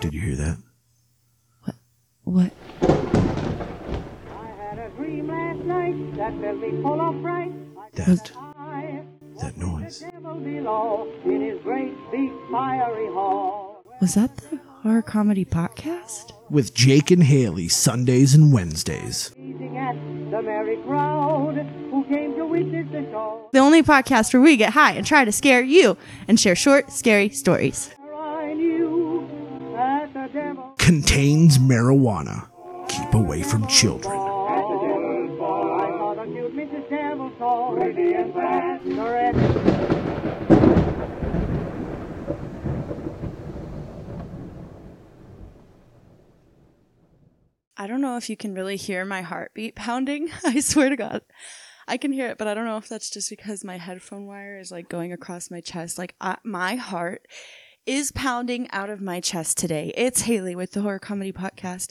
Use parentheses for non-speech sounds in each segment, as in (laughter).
Did you hear that? What? What? I had a dream last night that filled me full of fright. I That- noise. The devil below in his great big fiery hall. Was that the horror comedy podcast? With Jake and Haley Sundays and Wednesdays. The merry crowd who came to witness the show. The only podcast where we get high and try to scare you and share short, scary stories. Contains marijuana. Keep away from children. I don't know if you can really hear my heartbeat pounding. (laughs) I swear to God. I can hear it, but I don't know if that's just because my headphone wire is like going across my chest. Like I, my heart is pounding out of my chest today. It's Haley with the Horror Comedy Podcast.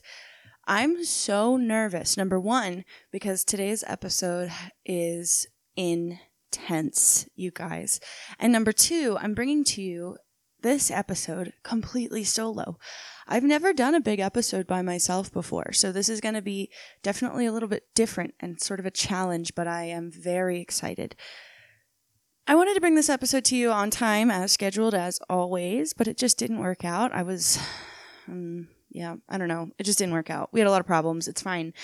I'm so nervous. Number one, because today's episode is intense, you guys. And number two, I'm bringing to you this episode completely solo. I've never done a big episode by myself before, so this is going to be definitely a little bit different and sort of a challenge, but I am very excited. I wanted to bring this episode to you on time as scheduled as always, but it just didn't work out. I was, um, yeah, I don't know. It just didn't work out. We had a lot of problems. It's fine.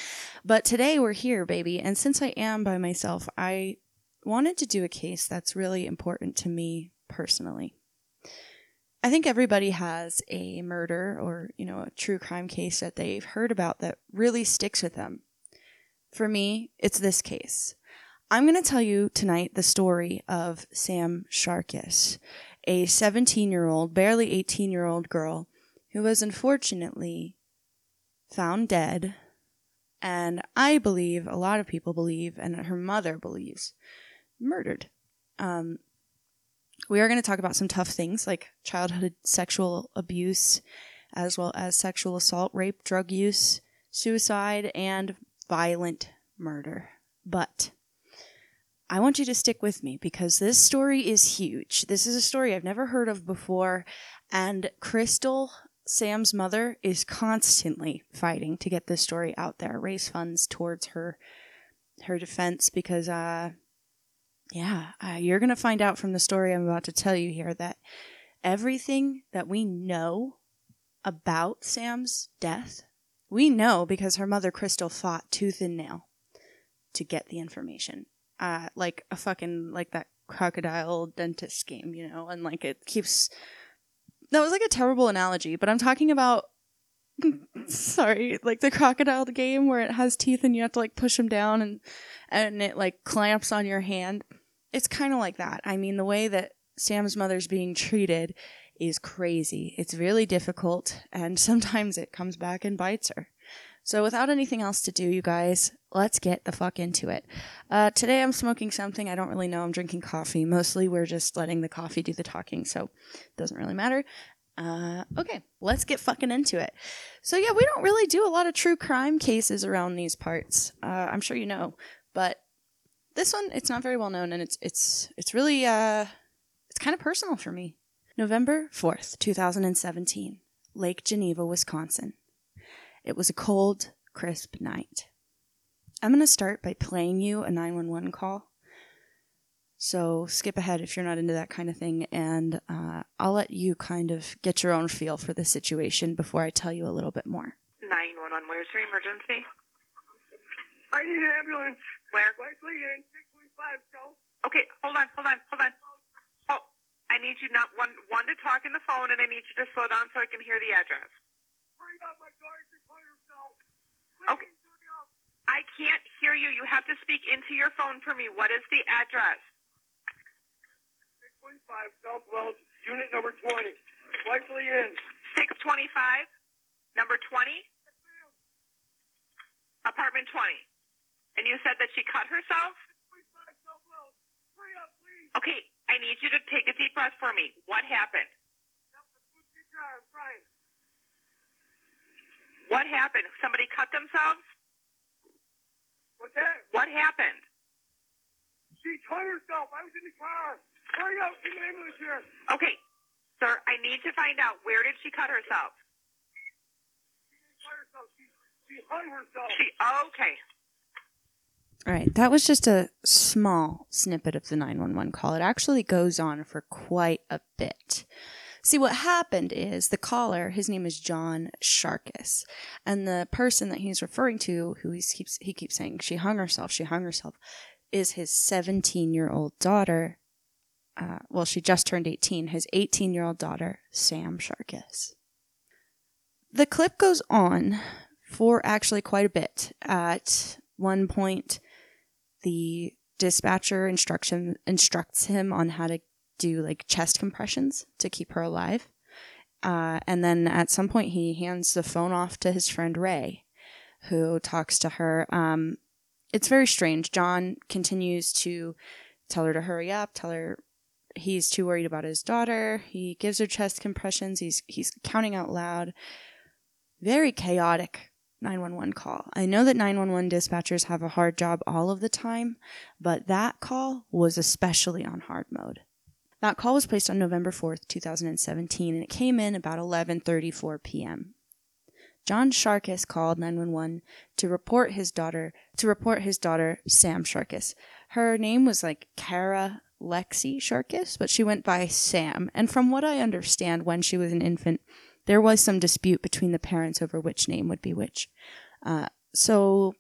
But today we're here, baby. And since I am by myself, I wanted to do a case that's really important to me personally. I think everybody has a murder or, you know, a true crime case that they've heard about that really sticks with them. For me, it's this case. I'm going to tell you tonight the story of Sam Sharkus, a 17 year old, barely 18 year old girl who was unfortunately found dead. And I believe, a lot of people believe, and her mother believes, murdered. Um, we are going to talk about some tough things like childhood sexual abuse, as well as sexual assault, rape, drug use, suicide, and violent murder. But I want you to stick with me because this story is huge. This is a story I've never heard of before. And Krystal, Sam's mother, is constantly fighting to get this story out there, raise funds towards her her defense because uh yeah, uh, you're going to find out from the story I'm about to tell you here that everything that we know about Sam's death, we know because her mother, Krystal, fought tooth and nail to get the information. Uh, like a fucking, like that crocodile dentist game, you know, and like it keeps. That was like a terrible analogy, but I'm talking about. (laughs) Sorry, like the crocodile game where it has teeth and you have to like push them down and and it like clamps on your hand. It's kind of like that. I mean, the way that Sam's mother's being treated is crazy. It's really difficult, and sometimes it comes back and bites her. So, without anything else to do, you guys, let's get the fuck into it. Uh, today, I'm smoking something. I don't really know. I'm drinking coffee. Mostly, we're just letting the coffee do the talking, so it doesn't really matter. Uh, okay, let's get fucking into it. So, yeah, we don't really do a lot of true crime cases around these parts. Uh, I'm sure you know, but this one it's not very well known and it's it's it's really uh it's kind of personal for me november 4th 2017 lake geneva wisconsin it was a cold crisp night i'm going to start by playing you a 911 call so skip ahead if you're not into that kind of thing and uh, i'll let you kind of get your own feel for the situation before i tell you a little bit more 911, where's your emergency? I need an ambulance. Where? Likely in 635 South. Okay, hold on, hold on, hold on. Oh, I need you not one one to talk in the phone, and I need you to slow down so I can hear the address. Hurry up, my daughter just hurt herself. Okay. I can't hear you. You have to speak into your phone for me. What is the address? 625 South Wells, unit number 20. Likely in. 625, number 20, apartment 20. And you said that she cut herself? 625 South Wells. Hurry up, please. Okay, I need you to take a deep breath for me. What happened? Help the food be jar, Brian. What happened? Somebody cut themselves? What's that? What happened? She cut herself. I was in the car. Hurry up. Get an ambulance here. Okay. Sir, I need to find out where did she cut herself? She cut herself. She hung herself. She, okay. All right, that was just a small snippet of the 911 call. It actually goes on for quite a bit. See, what happened is the caller, his name is John Sharkus, and the person that he's referring to, who he keeps he keeps saying she hung herself, she hung herself, is his 17 year old daughter. Uh, well, she just turned 18. His 18 year old daughter, Sam Sharkus. The clip goes on for actually quite a bit. At one point, the dispatcher instruction instructs him on how to do like chest compressions to keep her alive. Uh, and then at some point, he hands the phone off to his friend Ray, who talks to her. Um, it's very strange. John continues to tell her to hurry up, tell her he's too worried about his daughter. He gives her chest compressions. He's he's counting out loud. Very chaotic 911 call. I know that 911 dispatchers have a hard job all of the time, but that call was especially on hard mode. That call was placed on November 4th, 2017, and it came in about 11:34 p.m. John Sharkus called 911 to report his daughter to report his daughter Sam Sharkus. Her name was like Kara Lexi Sharkus, but she went by Sam. And from what I understand, when she was an infant, there was some dispute between the parents over which name would be which. Uh, so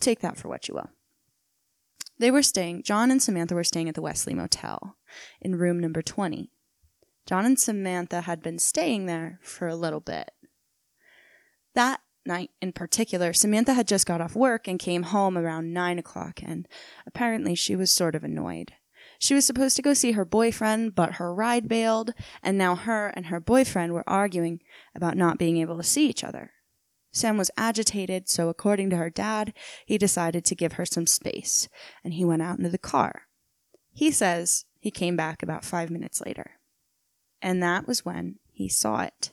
take that for what you will. They were staying, John and Samantha were staying at the Wesley Motel in room number 20. John and Samantha had been staying there for a little bit. That night in particular, Samantha had just got off work and came home around 9 o'clock, and apparently she was sort of annoyed. She was supposed to go see her boyfriend, but her ride bailed, and now her and her boyfriend were arguing about not being able to see each other. Sam was agitated, so according to her dad, he decided to give her some space, and he went out into the car. He says he came back about five minutes later. And that was when he saw it.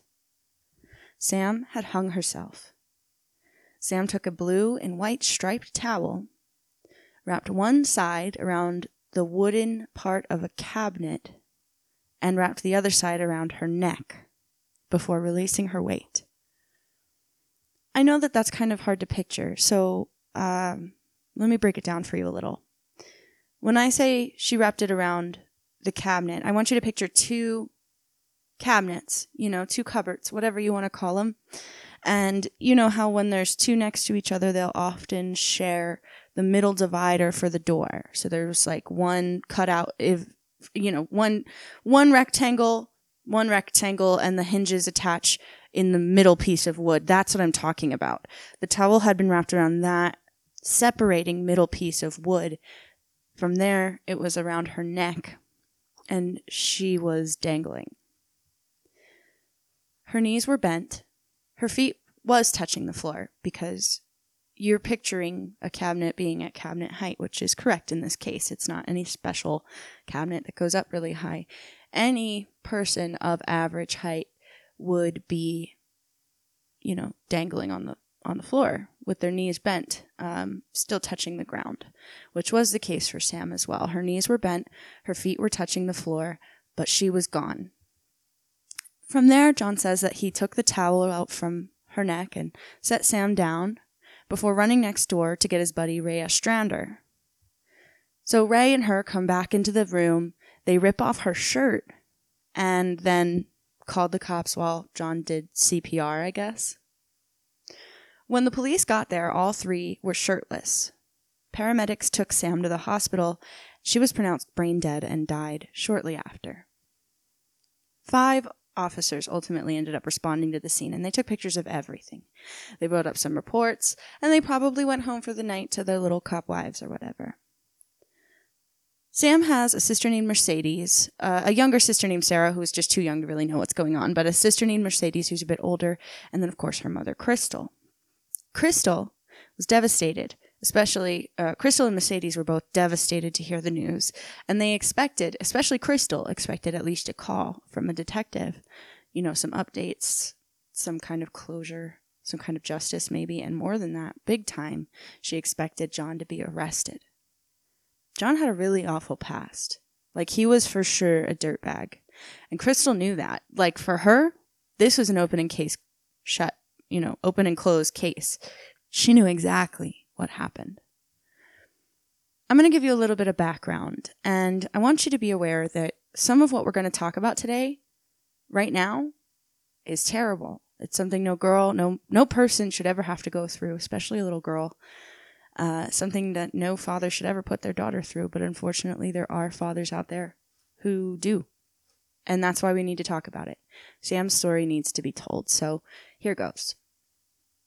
Sam had hung herself. Sam took a blue and white striped towel, wrapped one side around the wooden part of a cabinet, and wrapped the other side around her neck before releasing her weight. I know that that's kind of hard to picture, so um, let me break it down for you a little. When I say she wrapped it around the cabinet, I want you to picture two cabinets, you know, two cupboards, whatever you want to call them. And you know how when there's two next to each other, they'll often share the middle divider for the door. So there's like one cutout if you know, one one rectangle, one rectangle and the hinges attach in the middle piece of wood. That's what I'm talking about. The towel had been wrapped around that separating middle piece of wood. From there, it was around her neck and she was dangling. Her knees were bent. Her feet was touching the floor because you're picturing a cabinet being at cabinet height, which is correct in this case. It's not any special cabinet that goes up really high. Any person of average height would be, you know, dangling on the on the floor with their knees bent, um, still touching the ground, which was the case for Sam as well. Her knees were bent, her feet were touching the floor, but she was gone. From there, John says that he took the towel out from her neck and set Sam down before running next door to get his buddy Ray Ostrander. So Ray and her come back into the room, they rip off her shirt, and then called the cops while John did CPR, I guess. When the police got there, all three were shirtless. Paramedics took Sam to the hospital. She was pronounced brain dead and died shortly after. Five officers ultimately ended up responding to the scene and they took pictures of everything. They wrote up some reports and they probably went home for the night to their little cop wives or whatever. Sam has a sister named Mercedes, uh, a younger sister named Sarah, who's just too young to really know what's going on, but a sister named Mercedes who's a bit older, and then, of course, her mother, Krystal. Krystal was devastated, especially uh, Krystal and Mercedes were both devastated to hear the news, and they expected, especially Krystal, expected at least a call from a detective, you know, some updates, some kind of closure, some kind of justice, maybe, and more than that, big time, she expected John to be arrested. John had a really awful past. Like, he was for sure a dirtbag. And Krystal knew that. Like, for her, this was an open and case shut you know, open and closed case. She knew exactly what happened. I'm going to give you a little bit of background, and I want you to be aware that some of what we're going to talk about today, right now, is terrible. It's something no girl, no no person should ever have to go through, especially a little girl. Uh, something that no father should ever put their daughter through, but unfortunately, there are fathers out there who do, and that's why we need to talk about it. Sam's story needs to be told. So here goes.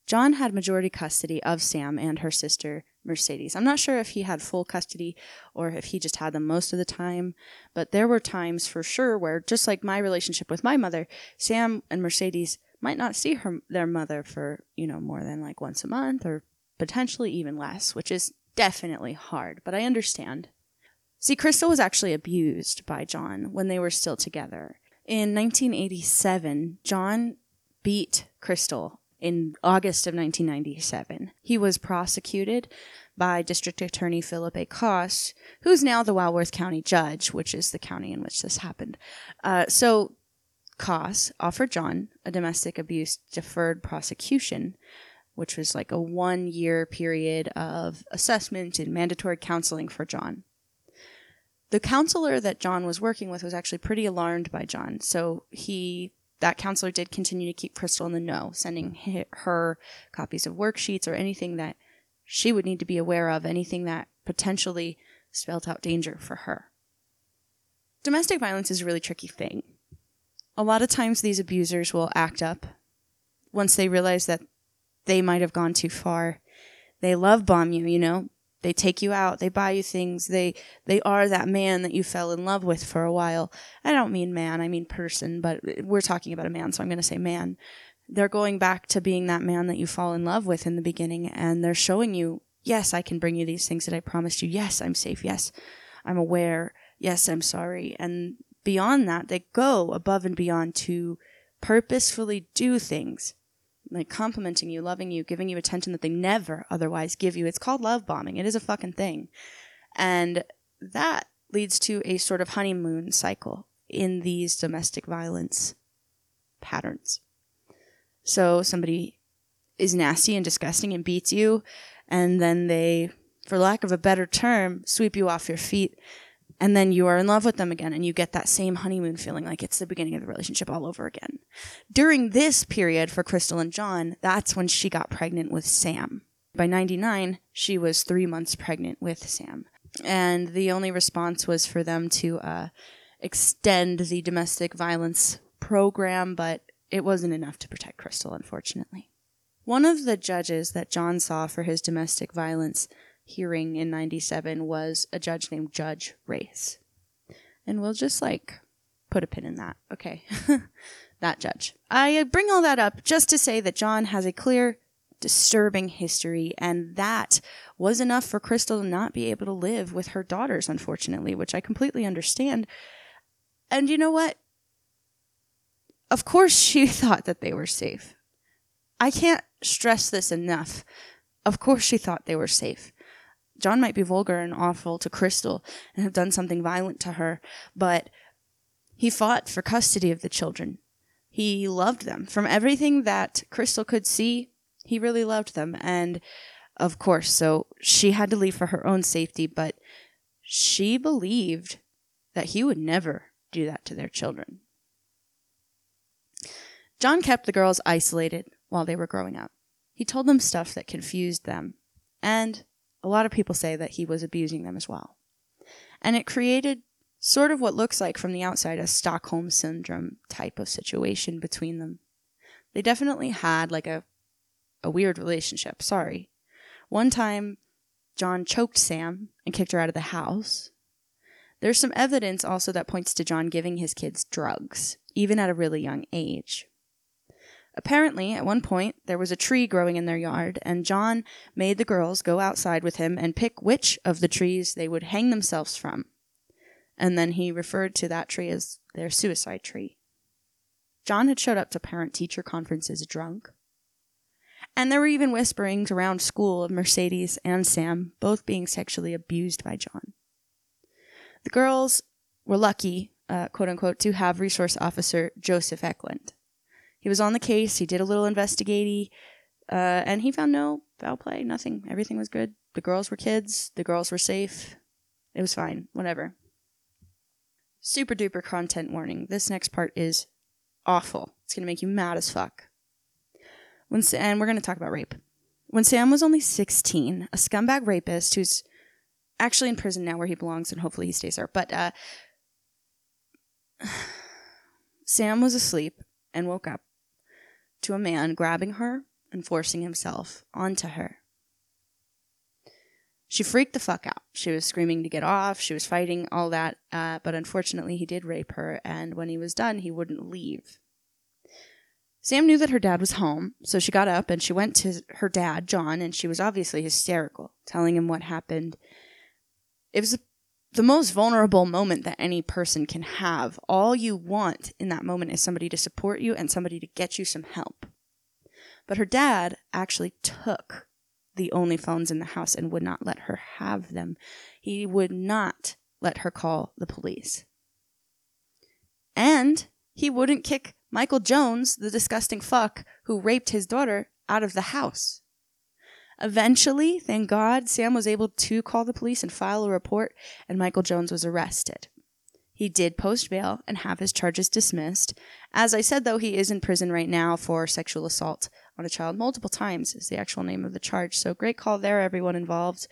John had majority custody of Sam and her sister Mercedes. I'm not sure if he had full custody or if he just had them most of the time, but there were times for sure where, just like my relationship with my mother, Sam and Mercedes might not see her their mother for you know more than like once a month or potentially even less, which is definitely hard. But I understand. See, Krystal was actually abused by John when they were still together. In 1987, John beat Krystal in August of 1997. He was prosecuted by District Attorney Philip A. Koss, who's now the Walworth County Judge, which is the county in which this happened. Uh, so Koss offered John a domestic abuse deferred prosecution, which was like a one year period of assessment and mandatory counseling for John. The counselor that John was working with was actually pretty alarmed by John, so he that counselor did continue to keep Krystal in the know, sending her copies of worksheets or anything that she would need to be aware of, anything that potentially spelled out danger for her. Domestic violence is a really tricky thing. A lot of times these abusers will act up once they realize that they might have gone too far. They love bomb you, you know, they take you out, they buy you things, they they are that man that you fell in love with for a while. I don't mean man, I mean person, but we're talking about a man, so I'm going to say man. They're going back to being that man that you fall in love with in the beginning and they're showing you, yes, I can bring you these things that I promised you. Yes, I'm safe. Yes, I'm aware. Yes, I'm sorry. And beyond that, they go above and beyond to purposefully do things like complimenting you, loving you, giving you attention that they never otherwise give you. It's called love bombing. It is a fucking thing. And that leads to a sort of honeymoon cycle in these domestic violence patterns. So somebody is nasty and disgusting and beats you, and then they, for lack of a better term, sweep you off your feet and then you are in love with them again and you get that same honeymoon feeling like it's the beginning of the relationship all over again. During this period for Krystal and John, that's when she got pregnant with Sam. By 99, she was three months pregnant with Sam. And the only response was for them to uh, extend the domestic violence program, but it wasn't enough to protect Krystal, unfortunately. One of the judges that John saw for his domestic violence hearing in 97 was a judge named Judge Race. And we'll just like put a pin in that. Okay. (laughs) that judge. I bring all that up just to say that John has a clear, disturbing history, and that was enough for Krystal to not be able to live with her daughters, unfortunately, which I completely understand. And you know what? Of course, she (laughs) thought that they were safe. I can't stress this enough. Of course, she thought they were safe. John might be vulgar and awful to Krystal and have done something violent to her, but he fought for custody of the children. He loved them. From everything that Krystal could see, he really loved them. And of course, so she had to leave for her own safety, but she believed that he would never do that to their children. John kept the girls isolated while they were growing up. He told them stuff that confused them, and a lot of people say that he was abusing them as well. And it created sort of what looks like from the outside a Stockholm syndrome type of situation between them. They definitely had like a a weird relationship, sorry. One time John choked Sam and kicked her out of the house. There's some evidence also that points to John giving his kids drugs, even at a really young age. Apparently, at one point, there was a tree growing in their yard, and John made the girls go outside with him and pick which of the trees they would hang themselves from. And then he referred to that tree as their suicide tree. John had showed up to parent teacher conferences drunk. And there were even whisperings around school of Mercedes and Sam both being sexually abused by John. The girls were lucky, uh, quote unquote, to have resource officer Joseph Eklund. He was on the case. He did a little investigating, uh, and he found no foul play, nothing. Everything was good. The girls were kids, the girls were safe. It was fine, whatever. Super duper content warning. This next part is awful. It's going to make you mad as fuck. When and we're going to talk about rape. When Sam was only 16, a scumbag rapist who's actually in prison now where he belongs and hopefully he stays there. But uh (sighs) Sam was asleep and woke up to a man grabbing her and forcing himself onto her. She freaked the fuck out. She was screaming to get off. She was fighting, all that. Uh, but unfortunately, he did rape her, and when he was done, he wouldn't leave. Sam knew that her dad was home, so she got up and she went to her dad, John, and she was obviously hysterical, telling him what happened. It was the most vulnerable moment that any person can have. All you want in that moment is somebody to support you and somebody to get you some help. But her dad actually took the only phones in the house and would not let her have them. He would not let her call the police. And he wouldn't kick Michael Jones, the disgusting fuck who raped his daughter, out of the house. Eventually, thank God, Sam was able to call the police and file a report, and Michael Jones was arrested. He did post bail and have his charges dismissed. As I said, though, he is in prison right now for sexual assault on a child multiple times, is the actual name of the charge. So great call there, everyone involved.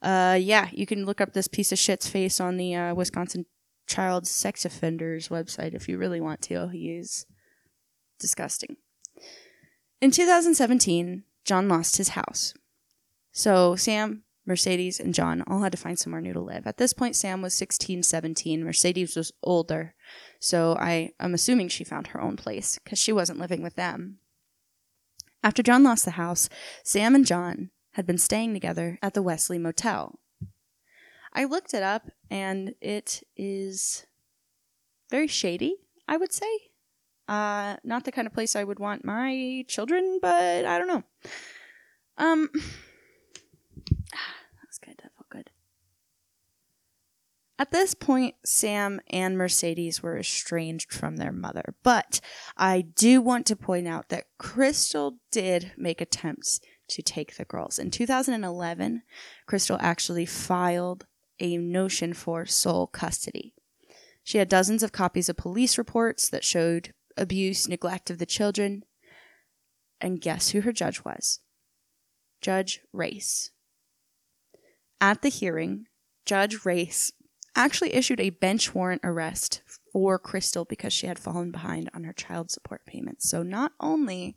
Uh, yeah, you can look up this piece of shit's face on the uh, Wisconsin Child Sex Offenders website if you really want to. He is disgusting. In 2017, John lost his house. So Sam, Mercedes, and John all had to find somewhere new to live. At this point, Sam was 16, 17. Mercedes was older. So I am assuming she found her own place because she wasn't living with them. After John lost the house, Sam and John had been staying together at the Wesley Motel. I looked it up and it is very shady, I would say. Uh, not the kind of place I would want my children, but I don't know. Um, that was good. That felt good. At this point, Sam and Mercedes were estranged from their mother, but I do want to point out that Krystal did make attempts to take the girls. In 2011, Krystal actually filed a notion for sole custody. She had dozens of copies of police reports that showed abuse, neglect of the children. And guess who her judge was? Judge Race. At the hearing, Judge Race actually issued a bench warrant arrest for Krystal because she had fallen behind on her child support payments. So not only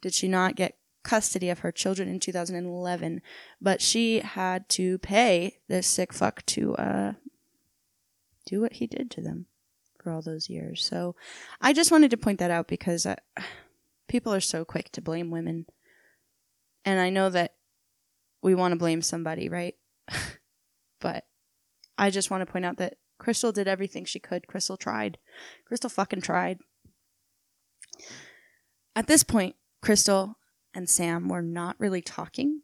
did she not get custody of her children in 2011, but she had to pay this sick fuck to uh, do what he did to them for all those years. So I just wanted to point that out because uh, (sighs) people are so quick to blame women. And I know that we want to blame somebody, right? (laughs) but I just want to point out that Krystal did everything she could. Krystal tried. Krystal fucking tried. At this point, Krystal and Sam were not really talking.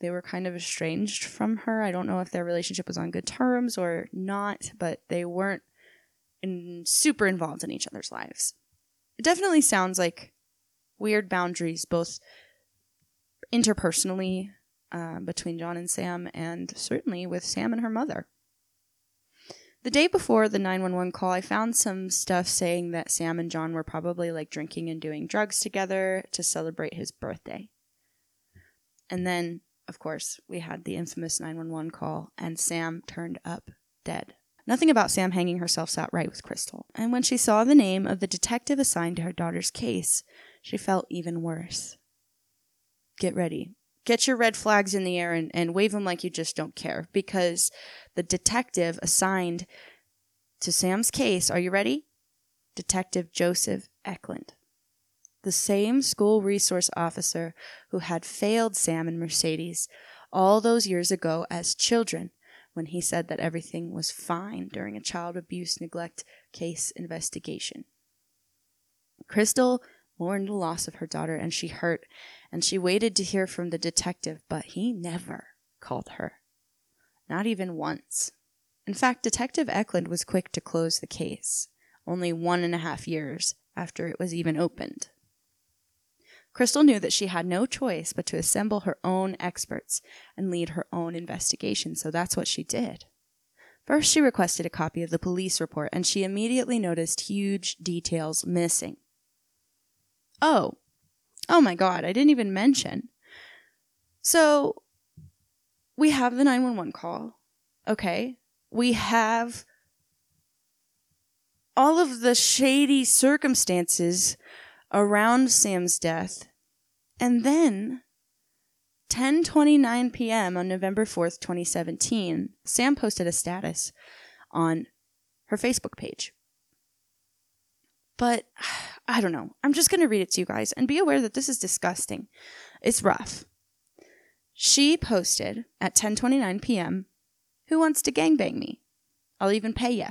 They were kind of estranged from her. I don't know if their relationship was on good terms or not, but they weren't in, super involved in each other's lives. It definitely sounds like weird boundaries, both interpersonally uh, between John and Sam, and certainly with Sam and her mother. The day before the 911 call, I found some stuff saying that Sam and John were probably like drinking and doing drugs together to celebrate his birthday. And then, of course, we had the infamous 911 call, and Sam turned up dead. Nothing about Sam hanging herself sat right with Krystal. And when she saw the name of the detective assigned to her daughter's case, she felt even worse. Get ready. Get your red flags in the air and, and wave them like you just don't care because the detective assigned to Sam's case, are you ready? Detective Joseph Eklund. The same school resource officer who had failed Sam and Mercedes all those years ago as children when he said that everything was fine during a child abuse neglect case investigation. Krystal mourned the loss of her daughter and she hurt and she waited to hear from the detective, but he never called her. Not even once. In fact, Detective Eklund was quick to close the case, only one and a half years after it was even opened. Krystal knew that she had no choice but to assemble her own experts and lead her own investigation, so that's what she did. First, she requested a copy of the police report, and she immediately noticed huge details missing. Oh, oh my God, I didn't even mention. So, we have the 911 call. Okay. We have all of the shady circumstances around Sam's death. And then 10:29 p.m. on November 4th, 2017, Sam posted a status on her Facebook page. But (sighs) I don't know. I'm just going to read it to you guys and be aware that this is disgusting. It's rough. She posted at 10:29 p.m., "Who wants to gangbang me? I'll even pay ya.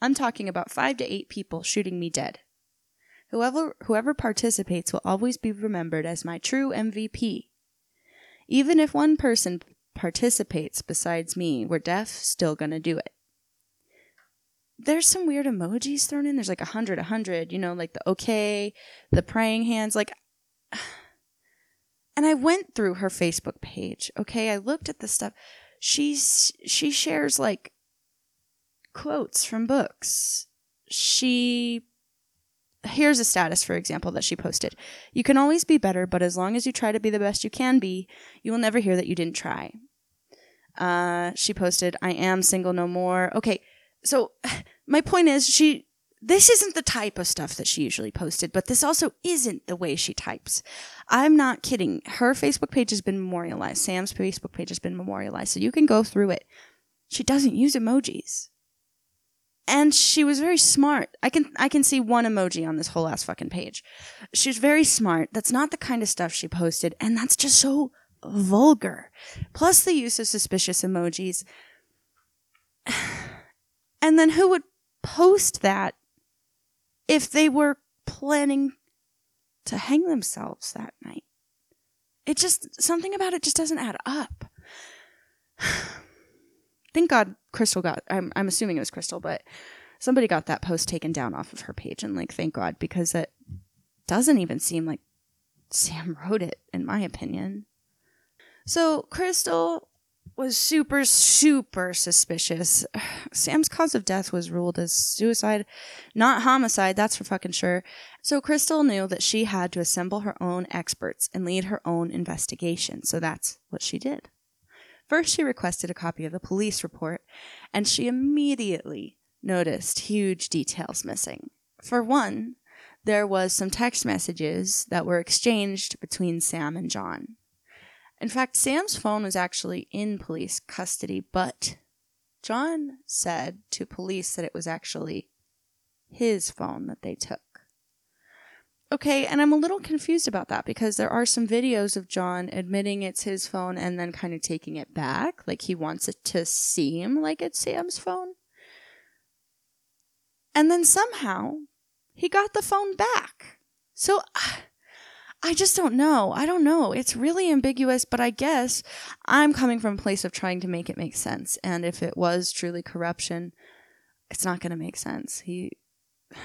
I'm talking about 5 to 8 people shooting me dead. Whoever whoever participates will always be remembered as my true MVP. Even if one person participates besides me, we're deaf still to do it." There's some weird emojis thrown in. There's like a hundred, a hundred, you know, like the okay, the praying hands, like (sighs) and I went through her Facebook page. Okay, I looked at the stuff. She's she shares like quotes from books. She here's a status for example that she posted. You can always be better, but as long as you try to be the best you can be, you will never hear that you didn't try. Uh, she posted, "I am single no more." Okay, so (sighs) my point is she this isn't the type of stuff that she usually posted, but this also isn't the way she types. I'm not kidding. Her Facebook page has been memorialized. Sam's Facebook page has been memorialized. So you can go through it. She doesn't use emojis. And she was very smart. I can I can see one emoji on this whole ass fucking page. She's very smart. That's not the kind of stuff she posted, and that's just so vulgar. Plus the use of suspicious emojis. (sighs) And then who would post that if they were planning to hang themselves that night. It just, something about it just doesn't add up. (sighs) Thank God Krystal got, I'm, I'm assuming it was Krystal, but somebody got that post taken down off of her page. And like, thank God, because it doesn't even seem like Sam (laughs) wrote it, in my opinion. So Krystal was super, super suspicious. (sighs) Sam's cause of death was ruled as suicide, not homicide, that's for fucking sure. So Krystal knew that she had to assemble her own experts and lead her own investigation, so that's what she did. First, she requested a copy of the police report, and she immediately noticed huge details missing. For one, there was some text messages that were exchanged between Sam and John. In fact, Sam's phone was actually in police custody, but John said to police that it was actually his phone that they took. Okay, and I'm a little confused about that because there are some videos of John admitting it's his phone and then kind of taking it back. Like he wants it to seem like it's Sam's phone. And then somehow he got the phone back. So ah, I just don't know. I don't know. It's really ambiguous, but I guess I'm coming from a place of trying to make it make sense. And if it was truly corruption, it's not going to make sense. He. (sighs)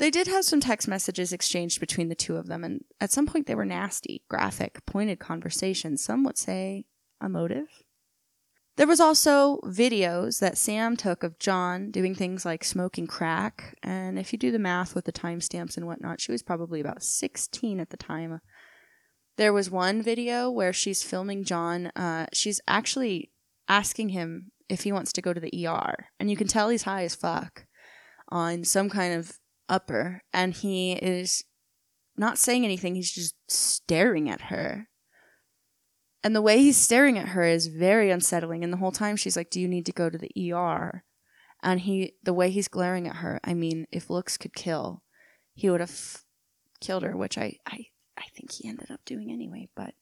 They did have some text messages exchanged between the two of them, and at some point they were nasty, graphic, pointed conversations. Some would say emotive. There was also videos that Sam took of John doing things like smoking crack, and if you do the math with the timestamps and whatnot, she was probably about 16 at the time. There was one video where she's filming John. Uh, she's actually asking him if he wants to go to the ER, and you can tell he's high as fuck on some kind of upper, and he is not saying anything. He's just staring at her. And the way he's staring at her is very unsettling. And the whole time she's like, Do you need to go to the ER? And he, the way he's glaring at her, I mean, if looks could kill, he would have killed her, which I, I, I think he ended up doing anyway. But,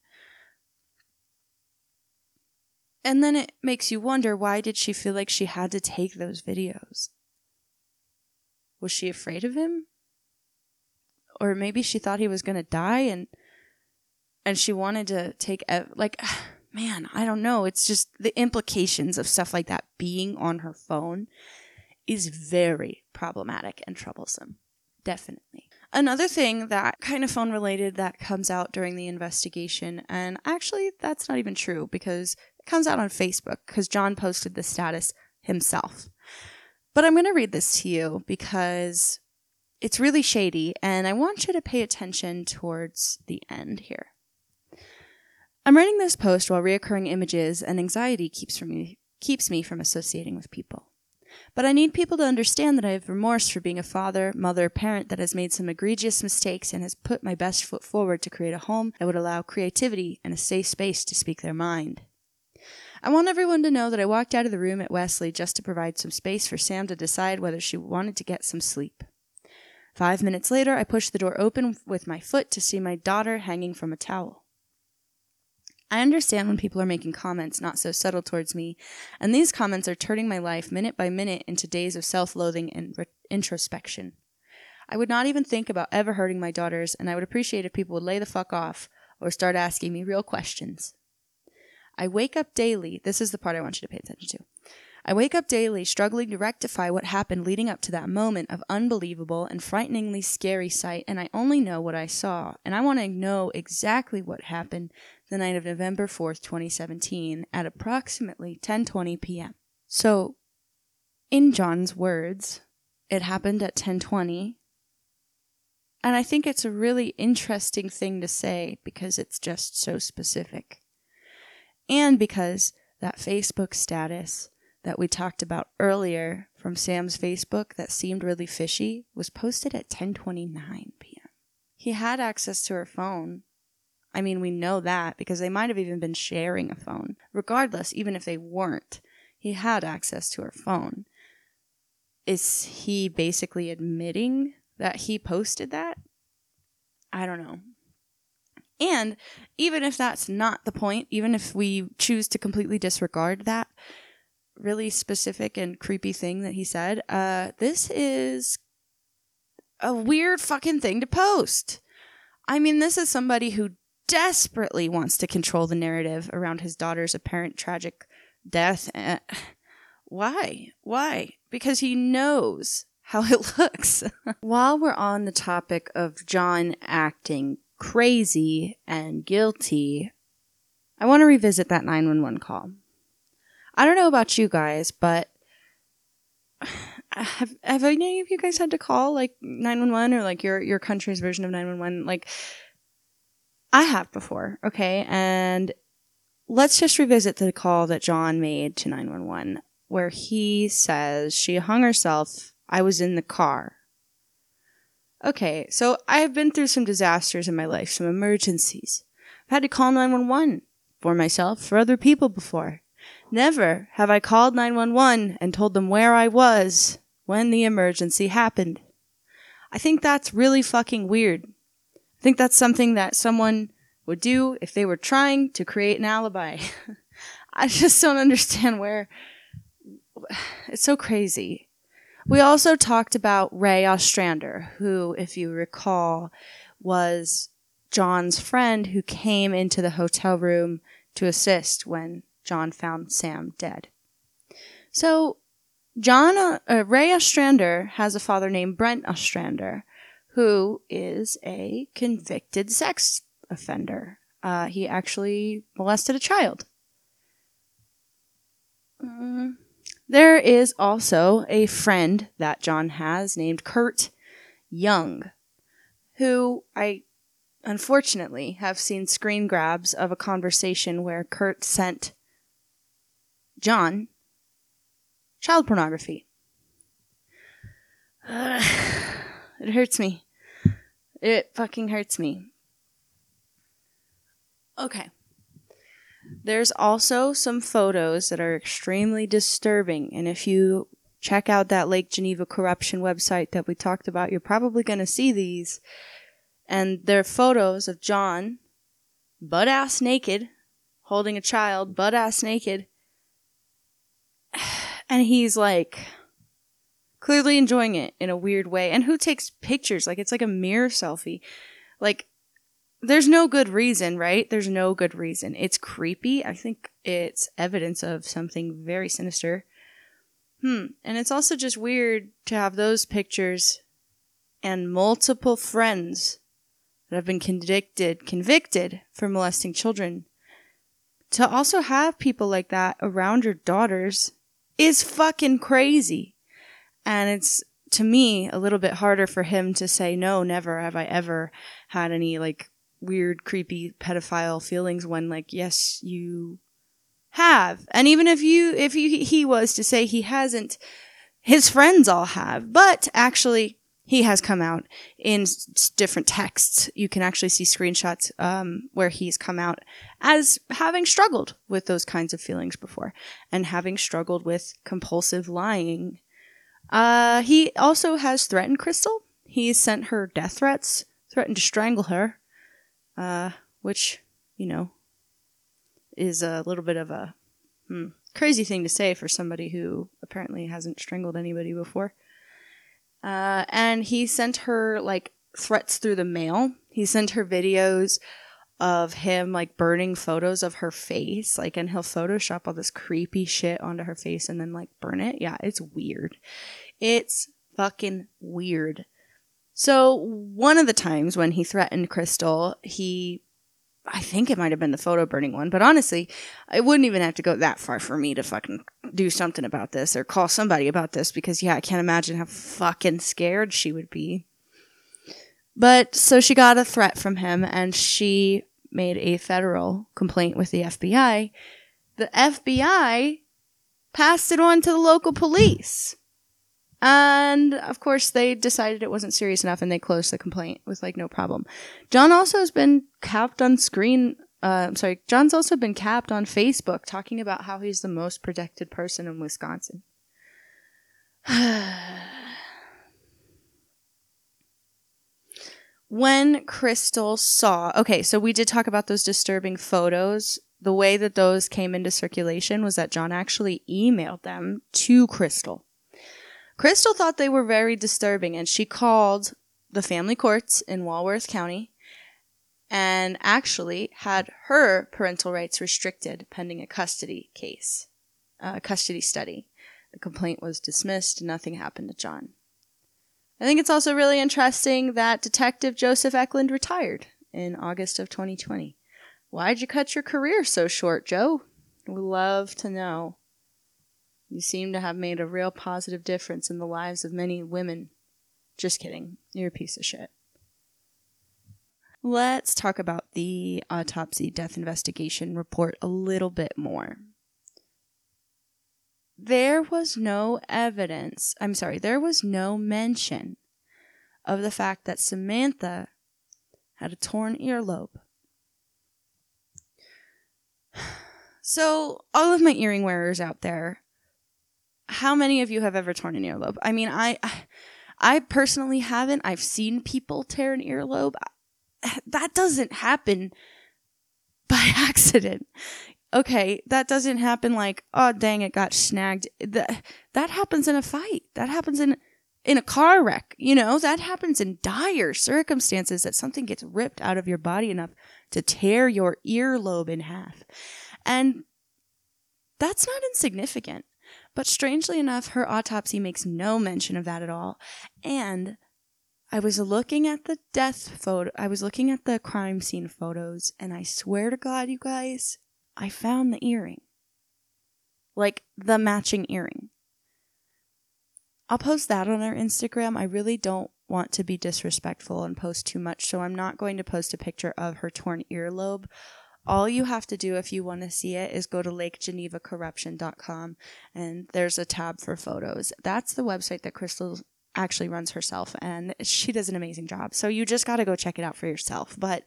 and then it makes you wonder why did she feel like she had to take those videos? Was she afraid of him? Or maybe she thought he was going to die and and she wanted to take ev- like (sighs) man i don't know it's just the implications of stuff like that being on her phone is very problematic and troublesome definitely Another thing that kind of phone related that comes out during the investigation, and actually that's not even true because it comes out on Facebook because John posted the status himself. But I'm going to read this to you because it's really shady and I want you to pay attention towards the end here. I'm writing this post while reoccurring images and anxiety keeps from me keeps me from associating with people. But I need people to understand that I have remorse for being a father, mother, parent that has made some egregious mistakes and has put my best foot forward to create a home that would allow creativity and a safe space to speak their mind. I want everyone to know that I walked out of the room at Wesley just to provide some space for Sam to decide whether she wanted to get some sleep. Five minutes later, I pushed the door open with my foot to see my daughter hanging from a towel. I understand when people are making comments not so subtle towards me, and these comments are turning my life minute by minute into days of self loathing and re- introspection. I would not even think about ever hurting my daughters, and I would appreciate if people would lay the fuck off or start asking me real questions. I wake up daily. This is the part I want you to pay attention to. I wake up daily struggling to rectify what happened leading up to that moment of unbelievable and frighteningly scary sight, and I only know what I saw, and I want to know exactly what happened the night of November 4th, 2017 at approximately 10:20 p.m. So, in John's words, it happened at 10:20. And I think it's a really interesting thing to say because it's just so specific. And because that Facebook status that we talked about earlier from Sam's Facebook that seemed really fishy was posted at 10:29 p.m. He had access to her phone. I mean, we know that because they might have even been sharing a phone. Regardless, even if they weren't, he had access to her phone. Is he basically admitting that he posted that? I don't know. And even if that's not the point, even if we choose to completely disregard that, really specific and creepy thing that he said, uh, this is a weird fucking thing to post. I mean, this is somebody who desperately wants to control the narrative around his daughter's apparent tragic death. Uh, why? Why? Because he knows how it (laughs) looks. While we're on the topic of John acting crazy and guilty, I want to revisit that 911 call. I don't know about you guys, but (sighs) have have any of you guys had to call like 911 or like your your country's version of 911 like I have before, okay? And let's just revisit the call that John made to 911 where he says she hung herself. I was in the car. Okay, so I've been through some disasters in my life, some emergencies. I've had to call 911 for myself, for other people before. Never have I called 911 and told them where I was when the emergency happened. I think that's really fucking weird. I think that's something that someone would do if they were trying to create an alibi. (laughs) I just don't understand where. It's so crazy. We also talked about Ray Ostrander, who, if you recall, was John's friend who came into the hotel room to assist when John found Sam dead. So, John uh, Ray Ostrander has a father named Brent Ostrander, who is a convicted sex offender. Uh, he actually molested a child. Mm. There is also a friend that John has named Kurt Young, who I unfortunately have seen screen grabs of a conversation where Kurt sent John child pornography. (sighs) (sighs) (sighs) Uh, it hurts me. It fucking hurts me. Okay. There's also some photos that are extremely disturbing, and if you check out that Lake Geneva corruption website that we talked about, you're probably going to see these. And they're photos of John, butt ass naked, holding a child, butt ass naked. (sighs) And he's like clearly enjoying it in a weird way. And who takes pictures? Like it's like a mirror selfie. Like there's no good reason, right? There's no good reason. It's creepy. I think it's evidence of something very sinister. Hmm. And it's also just weird to have those pictures and multiple friends that have been convicted convicted for molesting children to also have people like that around your daughters is fucking crazy. And it's to me a little bit harder for him to say no, never have I ever had any like weird creepy pedophile feelings when like yes, you have. And even if you if you, he was to say he hasn't his friends all have, but actually he has come out in different texts. You can actually see screenshots um, where he's come out as having struggled with those kinds of feelings before and having struggled with compulsive lying. Uh, he also has threatened Krystal. He sent her death threats, threatened to strangle her, uh, which, you know, is a little bit of a hmm, crazy thing to say for somebody who apparently hasn't strangled anybody before. Uh, and he sent her like threats through the mail. He sent her videos of him like burning photos of her face, like, and he'll Photoshop all this creepy shit onto her face and then like burn it. Yeah, it's weird. It's fucking weird. So one of the times when he threatened Krystal, he I think it might have been the photo burning one, but honestly, I wouldn't even have to go that far for me to fucking do something about this or call somebody about this because, yeah, I can't imagine how fucking scared she would be. But so she got a threat from him and she made a federal complaint with the FBI. The FBI passed it on to the local police. And of course, they decided it wasn't serious enough and they closed the complaint with like no problem. John also has been capped on screen. Uh, I'm sorry, John's also been capped on Facebook talking about how he's the most protected person in Wisconsin. (sighs) when Krystal saw, okay, so we did talk about those disturbing photos. The way that those came into circulation was that John actually emailed them to Krystal. Krystal thought they were very disturbing and she called the family courts in Walworth County and actually had her parental rights restricted pending a custody case, a custody study. The complaint was dismissed, nothing happened to John. I think it's also really interesting that Detective Joseph Eklund retired in August of 2020. Why'd you cut your career so short, Joe? We'd love to know. You seem to have made a real positive difference in the lives of many women. Just kidding. You're a piece of shit. Let's talk about the autopsy death investigation report a little bit more. There was no evidence, I'm sorry, there was no mention of the fact that Samantha had a torn earlobe. (sighs) So, all of my earring wearers out there, how many of you have ever torn an earlobe? I mean, I I personally haven't. I've seen people tear an earlobe. That doesn't happen by (laughs) accident. Okay, that doesn't happen like, oh dang, it got snagged. That that happens in a fight. That happens in in a car wreck. You know, that happens in dire circumstances that something gets ripped out of your body enough to tear your earlobe in half. And that's not insignificant. But strangely enough, her autopsy makes no mention of that at all. And I was looking at the death photo, I was looking at the crime scene photos, and I swear to God, you guys, I found the earring. Like the matching earring. I'll post that on our Instagram. I really don't want to be disrespectful and post too much, so I'm not going to post a picture of her torn earlobe. All you have to do if you want to see it is go to lakegenevacorruption.com and there's a tab for photos. That's the website that Krystal actually runs herself and she does an amazing job. So you just got to go check it out for yourself. But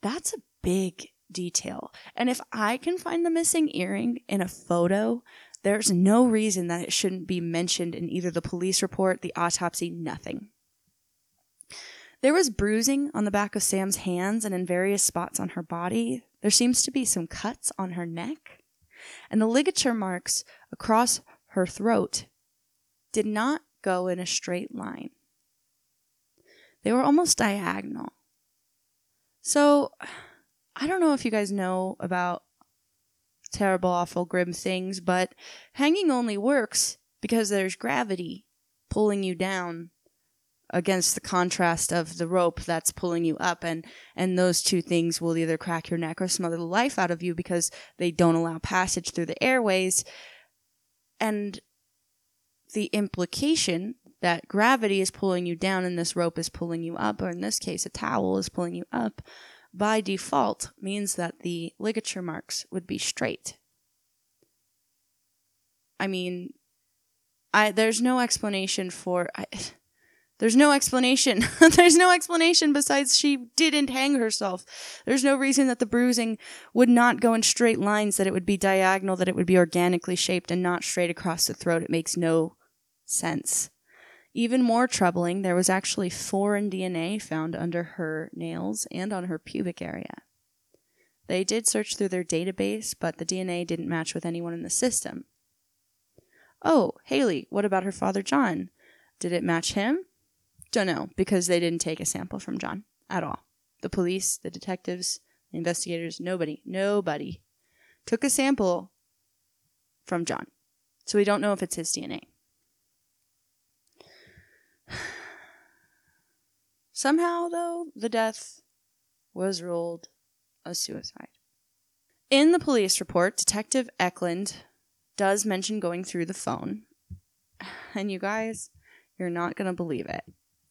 that's a big detail. And if I can find the missing earring in a photo, there's no reason that it shouldn't be mentioned in either the police report, the autopsy, nothing. There was bruising on the back of Sam's hands and in various spots on her body. There seems to be some cuts on her neck. And the ligature marks across her throat did not go in a straight line. They were almost diagonal. So, I don't know if you guys know about terrible, awful, grim things, but hanging only works because there's gravity pulling you down against the contrast of the rope that's pulling you up and and those two things will either crack your neck or smother the life out of you because they don't allow passage through the airways. And the implication that gravity is pulling you down and this rope is pulling you up or in this case a towel is pulling you up by default means that the ligature marks would be straight. I mean I there's no explanation for I, there's no explanation. (laughs) there's no explanation besides she didn't hang herself. There's no reason that the bruising would not go in straight lines, that it would be diagonal, that it would be organically shaped and not straight across the throat. It makes no sense. Even more troubling, there was actually foreign DNA found under her nails and on her pubic area. They did search through their database, but the DNA didn't match with anyone in the system. Oh, Haley, what about her father, John? Did it match him? Don't know, because they didn't take a sample from John at all. The police, the detectives, the investigators, nobody, nobody took a sample from John. So we don't know if it's his DNA. (sighs) Somehow, though, the death was ruled a suicide. In the police report, Detective Eklund does mention going through the phone. (sighs) And you guys, you're not going to believe it.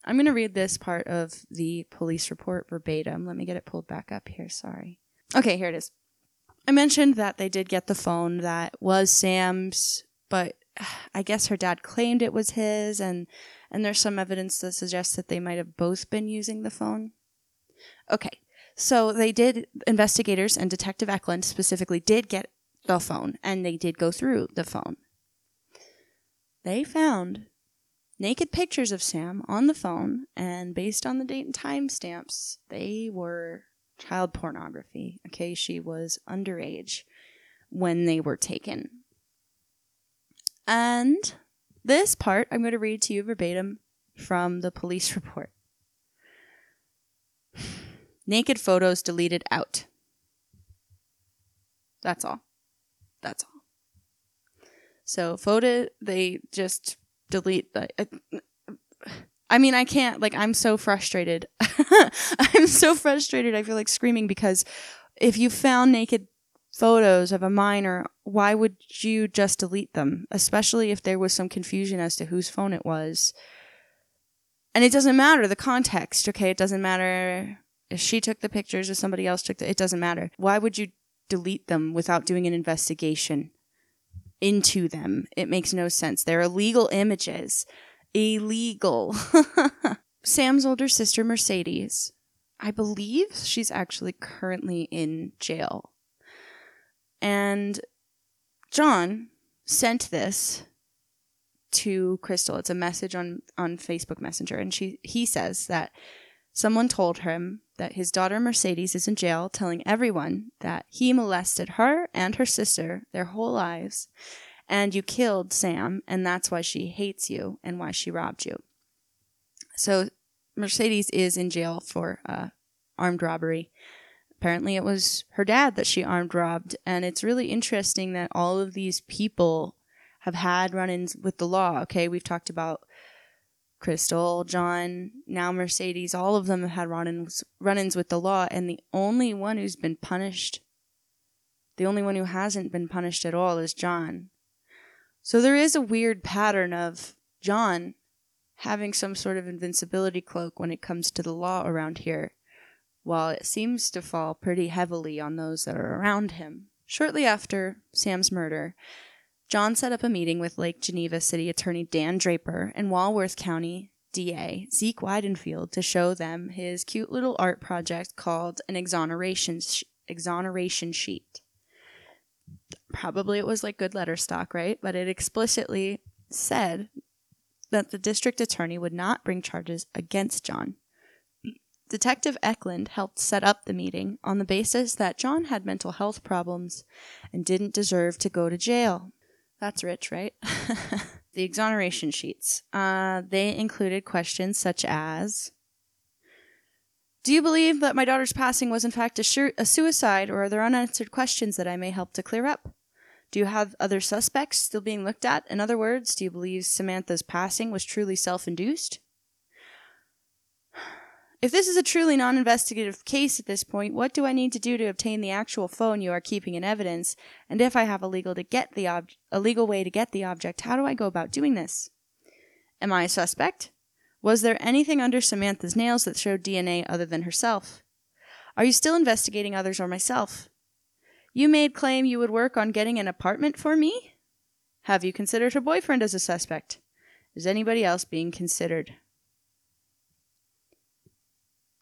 I'm going to read this part of the police report verbatim. Let me get it pulled back up here. Sorry. Okay, here it is. I mentioned that they did get the phone that was Sam's, but (sighs) I guess her dad claimed it was his and and there's some evidence that suggests that they might have both been using the phone. Okay. So they did investigators and Detective Eklund specifically did get the phone and they did go through the phone. They found naked pictures of Sam on the phone, and based on the date and time stamps, they were child pornography. Okay, she was underage when they were taken. And this part I'm going to read to you verbatim from the police (laughs) report. Naked photos deleted out. That's all. That's all. So photo they just delete the I mean, I can't like I'm so frustrated. (laughs) I'm so frustrated. I feel like screaming because if you found naked photos of a minor, why would you just delete them? Especially if there was some confusion as to whose phone it was. And it doesn't matter the context, okay? It doesn't matter if she took the pictures or somebody else took the it doesn't matter. Why would you delete them without doing an investigation into them? It makes no sense. They're illegal images. Illegal. (laughs) Sam's older sister, Mercedes, I believe she's actually currently in jail. And John sent this to Krystal. It's a message on, on Facebook Messenger. And she he says that someone told him that his daughter Mercedes is in jail, telling everyone that he molested her and her sister their whole lives, and you killed Sam, and that's why she hates you and why she robbed you. So Mercedes is in jail for uh, armed robbery. Apparently, it was her dad that she armed robbed, and it's really interesting that all of these people have had run-ins with the law. Okay, we've talked about Krystal, John, now Mercedes. All of them have had run-ins with the law, and the only one who's been punished, the only one who hasn't been punished at all, is John. So there is a weird pattern of John having some sort of invincibility cloak when it comes to the law around here while it seems to fall pretty heavily on those that are around him. Shortly after Sam's murder, John set up a meeting with Lake Geneva City Attorney Dan Draper and Walworth County DA Zeke Wiedenfeld to show them his cute little art project called an exoneration sh- exoneration sheet. Probably it was like good letter stock, right? But it explicitly said that the district attorney would not bring charges against John. Detective Eklund helped set up the meeting on the basis that John had mental health problems and didn't deserve to go to jail. That's rich, right? (laughs) the exoneration sheets. Uh, they included questions such as Do you believe that my daughter's passing was in fact a, a suicide, or are there unanswered questions that I may help to clear up? Do you have other suspects still being looked at? In other words, do you believe Samantha's passing was truly self induced? If this is a truly non investigative case at this point, what do I need to do to obtain the actual phone you are keeping in evidence? And if I have a legal to get the ob- a legal way to get the object, how do I go about doing this? Am I a suspect? Was there anything under Samantha's nails that showed DNA other than herself? Are you still investigating others or myself? You made claim you would work on getting an apartment for me? Have you considered her boyfriend as a suspect? Is anybody else being considered?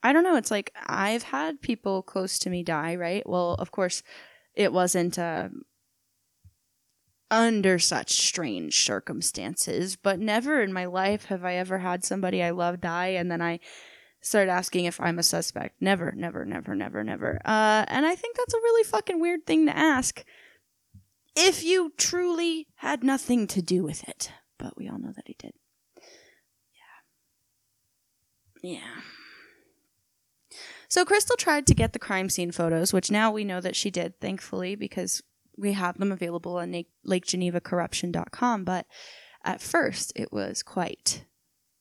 I don't know. It's like I've had people close to me die, right? Well, of course, it wasn't uh, under such strange circumstances, but never in my life have I ever had somebody I love die and then I start asking if I'm a suspect. Never, never, never, never, never. Uh, and I think that's a really fucking weird thing to ask if you truly had nothing to do with it. But we all know that he did. Yeah. Yeah. So Krystal tried to get the crime scene photos, which now we know that she did, thankfully, because we have them available on LakeGenevaCorruption.com. But at first, it was quite,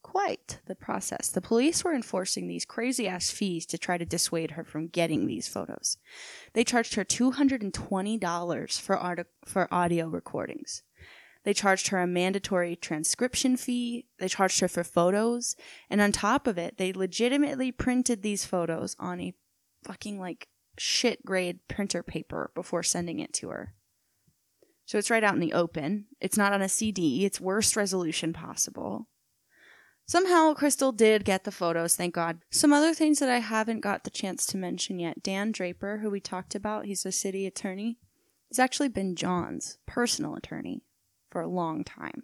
quite the process. The police were enforcing these crazy ass fees to try to dissuade her from getting these photos. They charged her $220 for, art- for audio recordings. They charged her a mandatory transcription fee. They charged her for photos. And on top of it, they legitimately printed these photos on a fucking like shit grade printer paper before sending it to her. So it's right out in the open. It's not on a CD. It's worst resolution possible. Somehow Krystal did get the photos, thank God. Some other things that I haven't got the chance to mention yet. Dan Draper, who we talked about, he's a city attorney. He's actually been John's personal attorney for a long time.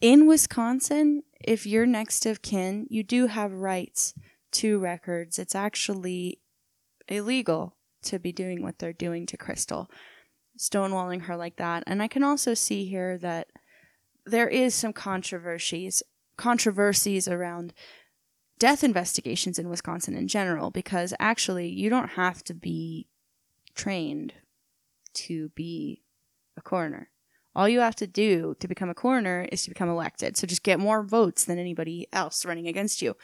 In Wisconsin, if you're next of kin, you do have rights to records. It's actually illegal to be doing what they're doing to Krystal, stonewalling her like that. And I can also see here that there is some controversies controversies around death investigations in Wisconsin in general because actually you don't have to be trained to be a coroner. All you have to do to become a coroner is to become elected. So just get more votes than anybody else running against you.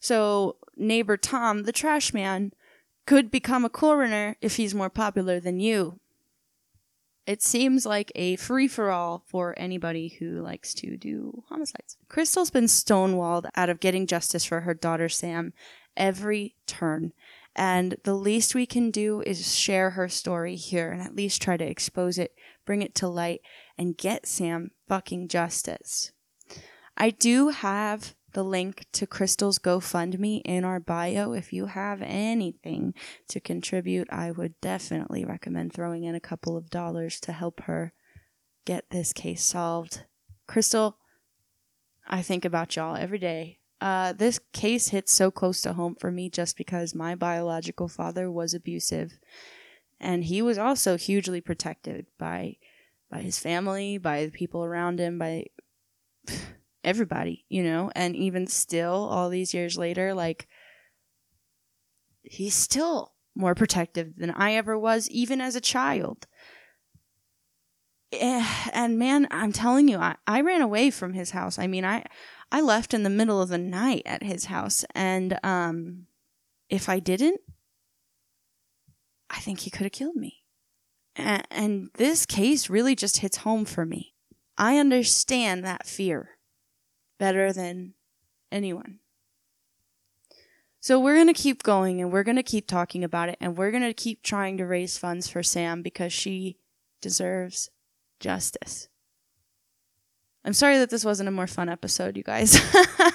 So neighbor Tom, the trash man, could become a coroner if he's more popular than you. It seems like a free for all for anybody who likes to do homicides. Krystal's been stonewalled out of getting justice for her daughter Sam every turn. And the least we can do is share her story here and at least try to expose it, bring it to light, and get Sam fucking justice. I do have the link to Krystal's GoFundMe in our bio. If you have anything to contribute, I would definitely recommend throwing in a couple of dollars to help her get this case solved. Crystal, I think about y'all every day. Uh, this case hits so close to home for me just because my biological father was abusive. And he was also hugely protected by by his family, by the people around him, by (sighs) everybody, you know, and even still, all these years later, like, he's still more protective than I ever was, even as a child. Eh, And man, I'm telling you, I, I ran away from his house. I mean, I, I left in the middle of the night at his house, and um, if I didn't, I think he could have killed me. And, this case really just hits home for me. I understand that fear better than anyone. So we're going to keep going and we're going to keep talking about it and we're going to keep trying to raise funds for Sam because she deserves justice. I'm sorry that this wasn't a more fun episode, you guys. (laughs)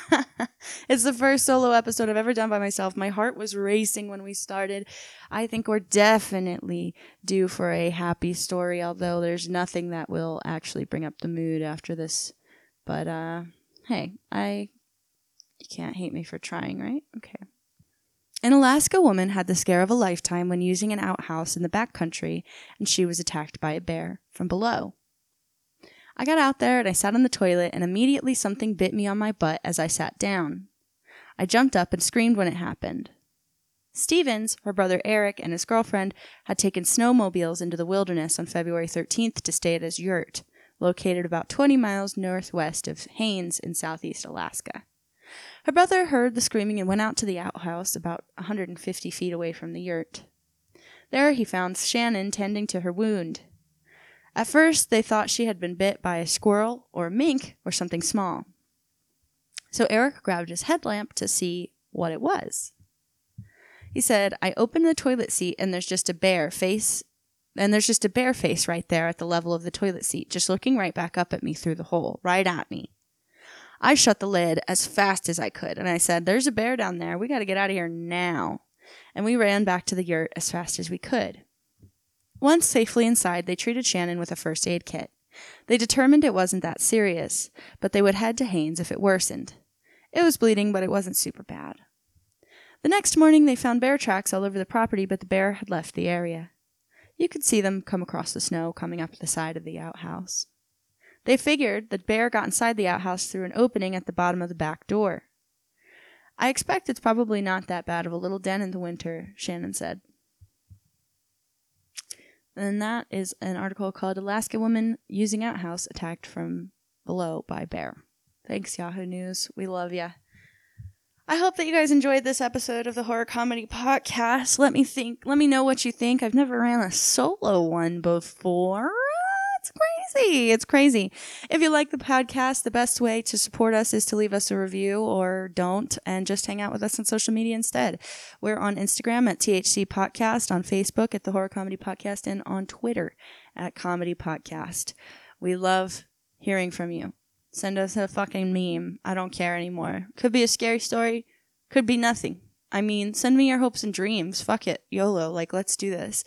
it's the first solo episode I've ever done by myself. My heart was racing when we started. I think we're definitely due for a happy story, although there's nothing that will actually bring up the mood after this. But uh hey, I you can't hate me for trying, right? Okay. An Alaska woman had the scare of a lifetime when using an outhouse in the backcountry, and she was attacked by a bear from below. I got out there and I sat on the toilet, and immediately something bit me on my butt as I sat down. I jumped up and screamed when it happened. Stevens, her brother Eric, and his girlfriend had taken snowmobiles into the wilderness on February 13th to stay at his yurt, located about 20 miles northwest of Haines in southeast Alaska. Her brother heard the screaming and went out to the outhouse about a 150 feet away from the yurt. There he found Shannon tending to her wound. At first, they thought she had been bit by a squirrel or a mink or something small. So Eric grabbed his headlamp to see what it was. He said, I opened the toilet seat and there's just a bear face and there's just a bear face right there at the level of the toilet seat, just looking right back up at me through the hole, right at me. I shut the lid as fast as I could and I said, There's a bear down there. We got to get out of here now. And we ran back to the yurt as fast as we could. Once safely inside, they treated Shannon with a first aid kit. They determined it wasn't that serious, but they would head to Haines if it worsened. It was bleeding, but it wasn't super bad. The next morning, they found bear tracks all over the property, but the bear had left the area. You could see them come across the snow coming up the side of the outhouse. They figured that bear got inside the outhouse through an opening at the bottom of the back door. I expect it's probably not that bad of a little den in the winter, Shannon said. And that is an article called Alaska Woman Using Outhouse Attacked from Below by Bear. Thanks, Yahoo News. We love ya. I hope that you guys enjoyed this episode of the Horror Comedy Podcast. Let me think, let me know what you think. I've never ran a solo one before. It's crazy. It's crazy. If you like the podcast, the best way to support us is to leave us a review or don't and just hang out with us on social media instead. We're on Instagram at THC Podcast, on Facebook at the Horror Comedy Podcast, and on Twitter at Comedy Podcast. We love hearing from you. Send us a fucking meme. I don't care anymore. Could be a scary story, could be nothing. I mean, send me your hopes and dreams. Fuck it. YOLO. Like, let's do this.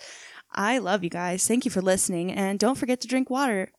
I love you guys. Thank you for listening. And don't forget to drink water.